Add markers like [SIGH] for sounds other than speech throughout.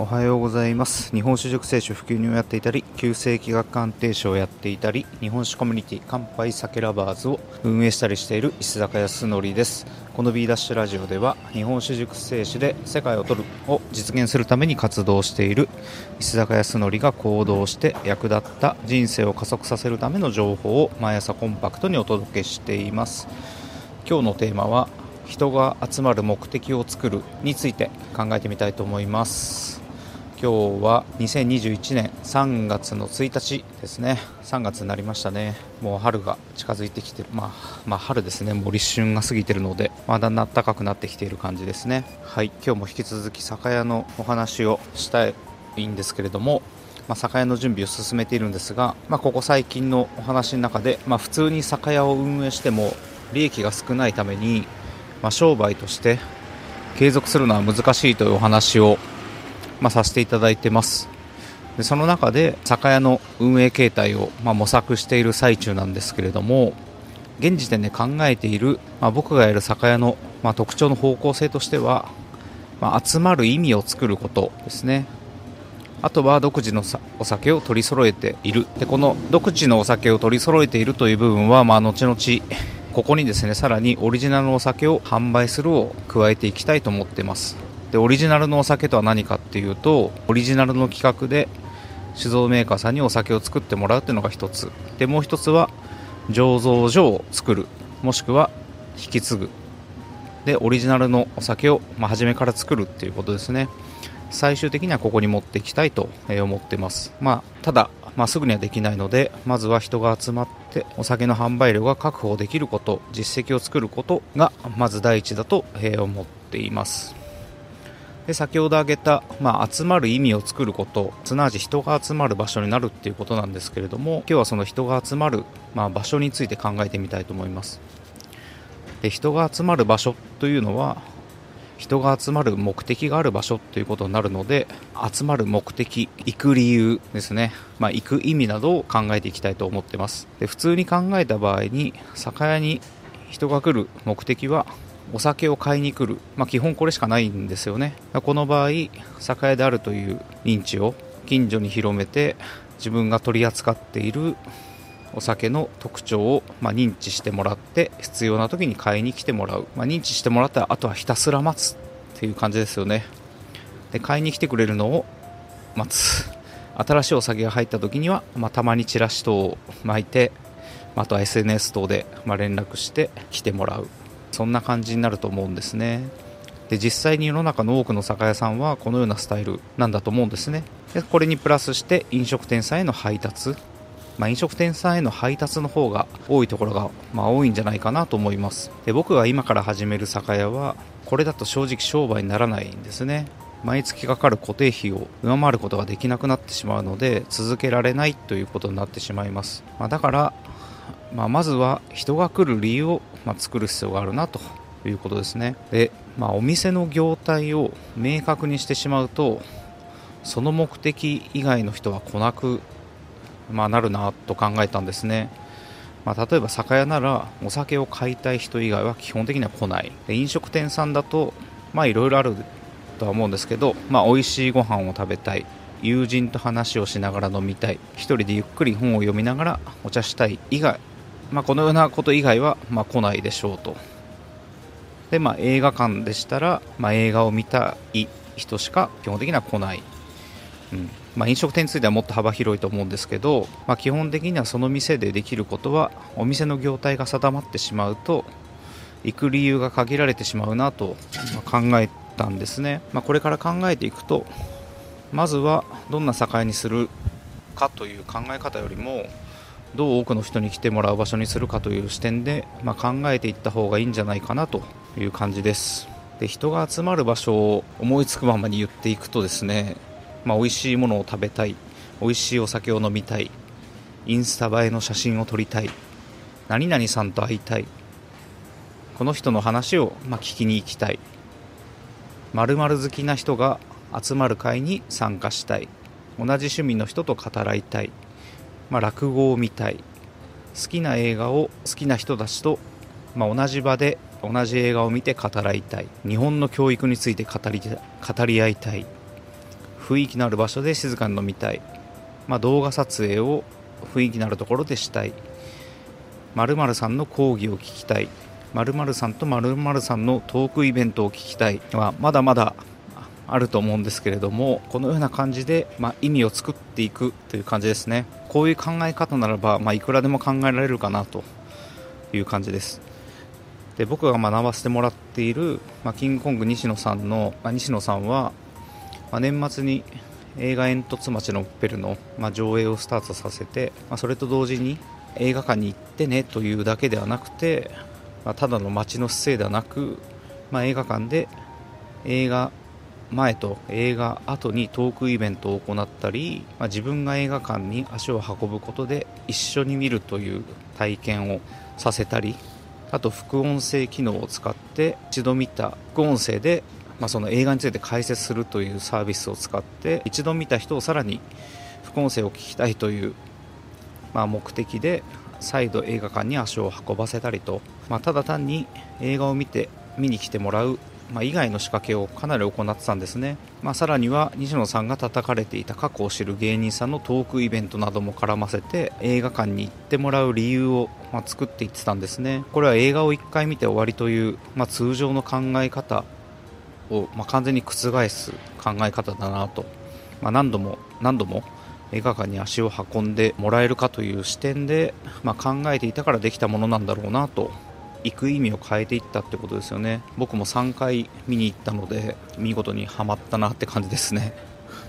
おはようございます。日本酒熟成酒普及にをやっていたり旧世紀学鑑定士をやっていたり日本酒コミュニティ乾杯酒ラバーズを運営したりしている石坂康則です。この B ダッシュラジオでは日本酒熟成酒で世界を取るを実現するために活動している石坂康則が行動して役立った人生を加速させるための情報を毎朝コンパクトにお届けしています。今日のテーマは人が集まる目的を作るについて考えてみたいと思います。今日は2021年3月の1日ですね。3月になりましたね。もう春が近づいてきてまあ、まあ、春ですね。もう立春が過ぎてるので、ま、だんだん暖かくなってきている感じですね。はい。今日も引き続き酒屋のお話をしたいんですけれどもまあ、酒屋の準備を進めているんですが、まあ、ここ最近のお話の中で、まあ、普通に酒屋を運営しても利益が少ないために、ま商売として継続するのは難しいというお話をまあ、させていただいてます。でその中で酒屋の運営形態を、ま、模索している最中なんですけれども現時点で考えている、まあ、僕がやる酒屋の、ま、特徴の方向性としては、まあ、集まる意味を作ることですね。あとは独自のお酒を取り揃えている。でこの独自のお酒を取り揃えているという部分は、まあ、後々ここにですねさらにオリジナルのお酒を販売するを加えていきたいと思ってます。でオリジナルのお酒とは何かっていうとオリジナルの企画で酒造メーカーさんにお酒を作ってもらうっていうのが一つ。でもう一つは醸造所を作る。もしくは引き継ぐ。でオリジナルのお酒を、まあ、初めから作るっていうことですね。最終的にはここに持っていきたいと思ってます。まあただまあ、すぐにはできないのでまずは人が集まってお酒の販売量が確保できること実績を作ることがまず第一だと思っています。で先ほど挙げた、まあ、集まる意味を作ることすなわち人が集まる場所になるっていうことなんですけれども今日はその人が集まる、まあ、場所について考えてみたいと思います。で人が集まる場所というのは人が集まる目的がある場所ということになるので集まる目的行く理由ですね、まあ、行く意味などを考えていきたいと思ってます。で普通に考えた場合に酒屋に人が来る目的はお酒を買いに来る、まあ、基本これしかないんですよね。この場合酒屋であるという認知を近所に広めて自分が取り扱っているお酒の特徴を、ま、認知してもらって必要な時に買いに来てもらう、まあ、認知してもらったらあとはひたすら待つっていう感じですよね。で買いに来てくれるのを待つ。新しいお酒が入った時には、まあ、たまにチラシ等を巻いてあとは SNS 等で、ま連絡して来てもらう。そんな感じになると思うんですね。で実際に世の中の多くの酒屋さんはこのようなスタイルなんだと思うんですね。でこれにプラスして飲食店さんへの配達。まあ、飲食店さんへの配達の方が多いところが、まあ、多いんじゃないかなと思います。で僕が今から始める酒屋はこれだと正直商売にならないんですね。毎月かかる固定費を上回ることができなくなってしまうので続けられないということになってしまいます、まあ、だからまあ、まずは人が来る理由を、ま作る必要があるなということですね。で、まあ、お店の業態を明確にしてしまうとその目的以外の人は来なく、まあ、なるなと考えたんですね、まあ、例えば酒屋ならお酒を買いたい人以外は基本的には来ない。で飲食店さんだといろいろあるとは思うんですけど、まあ、美味しいご飯を食べたい。友人と話をしながら飲みたい。1人でゆっくり本を読みながらお茶したい以外まあ、このようなこと以外は、まあ、来ないでしょうと。で、まあ、映画館でしたら、まあ、映画を見たい人しか基本的には来ない、うん。まあ、飲食店についてはもっと幅広いと思うんですけど、まあ、基本的にはその店でできることはお店の業態が定まってしまうと行く理由が限られてしまうなと考えたんですね、まあ、これから考えていくとまずはどんな境にするかという考え方よりもどう多くの人に来てもらう場所にするかという視点で、まあ、考えていった方がいいんじゃないかなという感じです。で人が集まる場所を思いつくままに言っていくとですね、まあ、美味しいものを食べたい美味しいお酒を飲みたいインスタ映えの写真を撮りたい何々さんと会いたいこの人の話をま聞きに行きたい〇〇好きな人が集まる会に参加したい同じ趣味の人と語らいたいまあ、落語を見たい。好きな映画を好きな人たちと、まあ、同じ場で同じ映画を見て語らいたい。日本の教育について語り語り合いたい。雰囲気のある場所で静かに飲みたい、まあ、動画撮影を雰囲気のあるところでしたい。〇〇さんの講義を聞きたい。〇〇さんと〇〇さんのトークイベントを聞きたい。はまだまだあると思うんですけれどもこのような感じで、まあ、意味を作っていくという感じですね。こういう考え方ならば、まあ、いくらでも考えられるかなという感じです。で僕が学ばせてもらっている、まあ、キングコング西野さんの、まあ、西野さんは、まあ、年末に映画煙突町のペルの、まあ、上映をスタートさせて、まあ、それと同時に映画館に行ってねというだけではなくて、まあ、ただの街の姿勢ではなく、まあ、映画館で映画前と映画後にトークイベントを行ったり、まあ、自分が映画館に足を運ぶことで一緒に見るという体験をさせたりあと副音声機能を使って一度見た副音声で、まあ、その映画について解説するというサービスを使って一度見た人をさらに副音声を聞きたいという、まあ、目的で再度映画館に足を運ばせたりと、まあ、ただ単に映画を見て見に来てもらうまあ、以外の仕掛けをかなり行ってたんですね、まあ、さらには西野さんが叩かれていた過去を知る芸人さんのトークイベントなども絡ませて映画館に行ってもらう理由を、ま、作っていってたんですね。これは映画を1回見て終わりという、まあ、通常の考え方を、ま、完全に覆す考え方だなと、ま、何度も何度も映画館に足を運んでもらえるかという視点で、ま、考えていたからできたものなんだろうなと行く意味を変えていったってことですよね。僕も3回見に行ったので見事にはまったなって感じですね。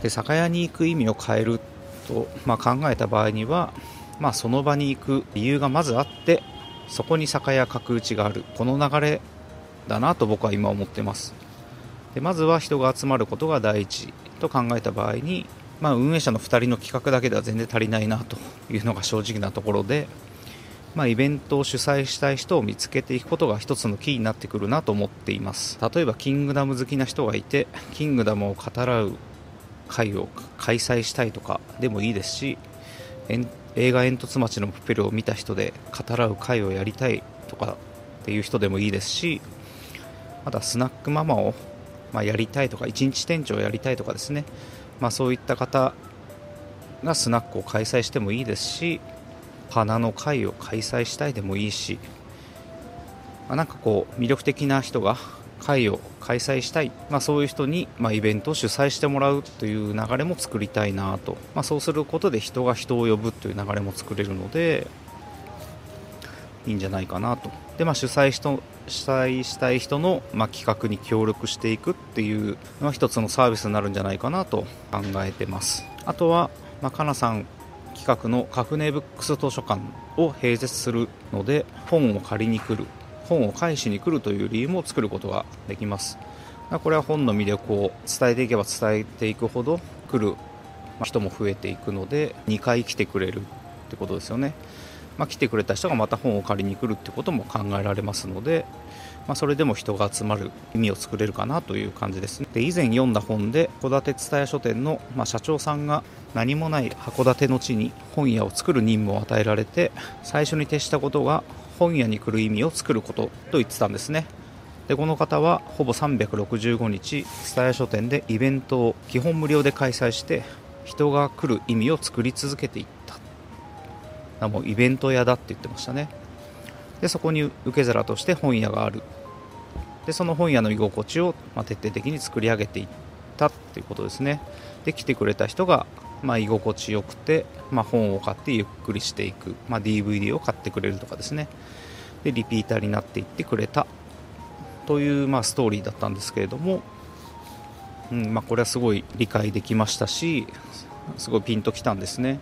で酒屋に行く意味を変えると、まあ、考えた場合には、まあ、その場に行く理由がまずあってそこに酒屋角打ちがある。この流れだなと僕は今思ってます。でまずは人が集まることが第一と考えた場合に、まあ、運営者の2人の企画だけでは全然足りないなというのが正直なところでまあ、イベントを主催したい人を見つけていくことが一つのキーになってくるなと思っています。例えばキングダム好きな人がいて [LAUGHS] キングダムを語らう会を開催したいとかでもいいですし映画煙突町のプペルを見た人で語らう会をやりたいとかっていう人でもいいですしまたスナックママを、まあ、やりたいとか一日店長をやりたいとかですね、まあ、そういった方がスナックを開催してもいいですし花の会を開催したいでもいいし、まあ、なんかこう魅力的な人が会を開催したい、まあ、そういう人に、まあ、イベントを主催してもらうという流れも作りたいなと、まあ、そうすることで人が人を呼ぶという流れも作れるのでいいんじゃないかなと。で、まあ、主催し主催したい人の、ま、企画に協力していくっていうのは一つのサービスになるんじゃないかなと考えてます。あとは、まあ、かなさん企画のカフネブックス図書館を併設するので本を借りに来る本を返しに来るという理由も作ることができます。これは本の魅力を伝えていけば伝えていくほど来る人も増えていくので2回来てくれるってことですよね、まあ、来てくれた人がまた本を借りに来るってことも考えられますので、まあ、それでも人が集まる意味を作れるかなという感じですね。で以前読んだ本で戸建て蔦屋書店の、ま社長さんが何もない函館の地に本屋を作る任務を与えられて最初に徹したことが本屋に来る意味を作ることと言ってたんですね。でこの方はほぼ365日蔦屋書店でイベントを基本無料で開催して人が来る意味を作り続けていった。もうイベント屋だって言ってましたね。でそこに受け皿として本屋がある。でその本屋の居心地を、ま徹底的に作り上げていったっていうことですね。で来てくれた人がまあ、居心地よくて、まあ、本を買ってゆっくりしていく、まあ、DVD を買ってくれるとかですね。でリピーターになっていってくれた。という、まあ、ストーリーだったんですけれども、うんまあ、これはすごい理解できましたしすごいピンときたんですね。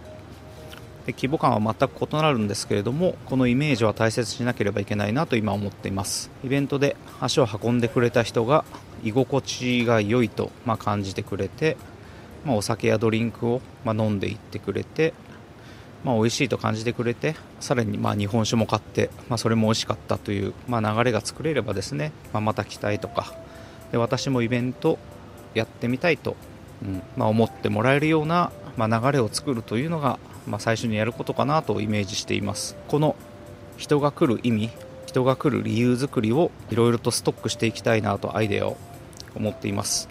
規模感は全く異なるんですけれどもこのイメージは大切にしなければいけないなと今思っています。イベントで足を運んでくれた人が居心地が良いと、まあ、感じてくれてまあ、お酒やドリンクを、ま飲んでいってくれて、まあ、美味しいと感じてくれてさらにま日本酒も買って、まあ、それも美味しかったという、ま流れが作れればですね、ままた来たいとか。で私もイベントやってみたいと、うんまあ、思ってもらえるような、ま流れを作るというのが、ま最初にやることかなとイメージしています。この人が来る意味人が来る理由作りをいろいろとストックしていきたいなとアイデアを思っています。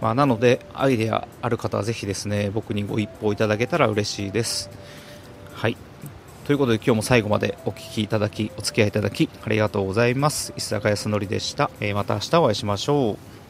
まあ、なのでアイデアある方はぜひですね僕にご一報いただけたら嬉しいです。はい。ということで今日も最後までお聞きいただきお付き合いいただきありがとうございます。石坂康則でした、えー、また明日お会いしましょう。